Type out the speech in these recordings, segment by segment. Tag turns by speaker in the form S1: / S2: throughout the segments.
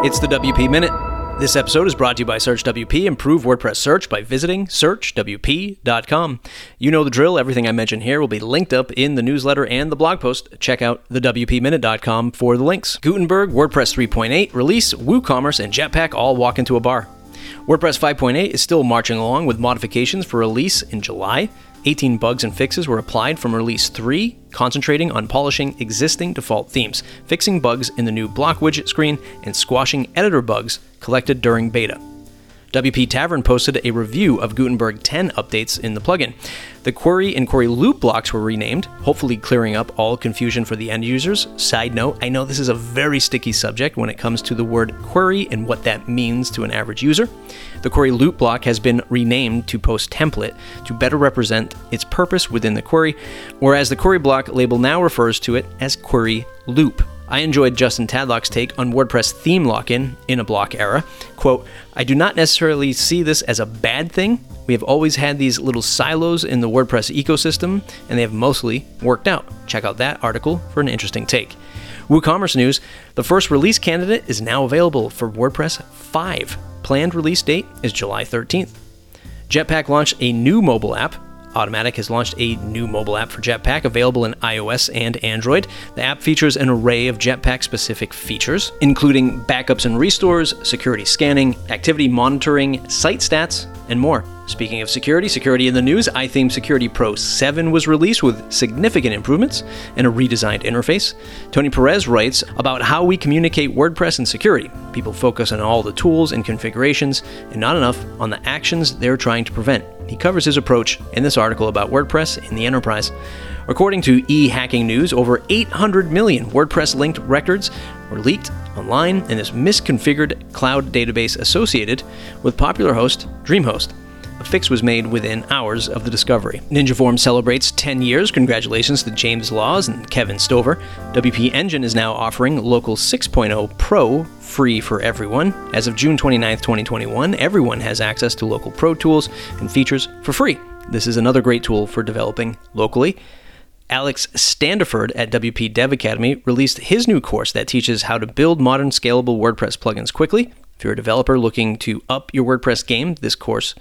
S1: It's the WP Minute. This episode is brought to you by Search WP. Improve WordPress search by visiting searchwp.com. You know the drill. Everything I mention here will be linked up in the newsletter and the blog post. Check out the thewpminute.com for the links. Gutenberg, WordPress 3.8, Release, WooCommerce, and Jetpack all walk into a bar. WordPress 5.8 is still marching along with modifications for release in July. 18 bugs and fixes were applied from Release 3, concentrating on polishing existing default themes, fixing bugs in the new block widget screen, and squashing editor bugs collected during beta. WP Tavern posted a review of Gutenberg 10 updates in the plugin. The query and query loop blocks were renamed, hopefully clearing up all confusion for the end users. Side note, I know this is a very sticky subject when it comes to the word query and what that means to an average user. The query loop block has been renamed to post template to better represent its purpose within the query, whereas the query block label now refers to it as query loop. I enjoyed Justin Tadlock's take on WordPress theme lock-in in a block era. Quote, I do not necessarily see this as a bad thing. We have always had these little silos in the WordPress ecosystem, and they have mostly worked out. Check out that article for an interesting take. WooCommerce news the first release candidate is now available for WordPress 5. Planned release date is July 13th. Jetpack launched a new mobile app Automattic has launched a new mobile app for Jetpack available in iOS and Android. The app features an array of Jetpack specific features, including backups and restores, security scanning, activity monitoring, site stats, and more. Speaking of security, security in the news, iThemes Security Pro 7 was released with significant improvements and a redesigned interface. Tony Perez writes about how we communicate WordPress and security. People focus on all the tools and configurations and not enough on the actions they're trying to prevent. He covers his approach in this article about WordPress in the enterprise. According to e Hacking News, over 800 million WordPress linked records were leaked online in this misconfigured cloud database associated with popular host DreamHost. A fix was made within hours of the discovery. Ninja Forms celebrates 10 years. Congratulations to James Laws and Kevin Stover. WP Engine is now offering Local 6.0 Pro free for everyone. As of June 29, 2021, everyone has access to Local Pro tools and features for free. This is another great tool for developing locally. Alex Standiford at WP Dev Academy released his new course that teaches how to build modern scalable WordPress plugins quickly. If you're a developer looking to up your WordPress game, this course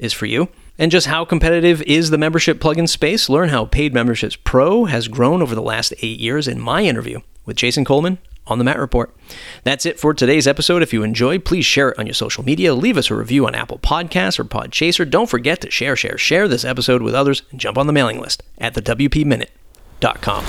S1: is for you. And just how competitive is the membership plugin space? Learn how Paid Memberships Pro has grown over the last eight years in my interview with Jason Coleman on the Matt Report. That's it for today's episode. If you enjoyed, please share it on your social media. Leave us a review on Apple Podcasts or Podchaser. Don't forget to share, share, share this episode with others and jump on the mailing list at thewpminute.com.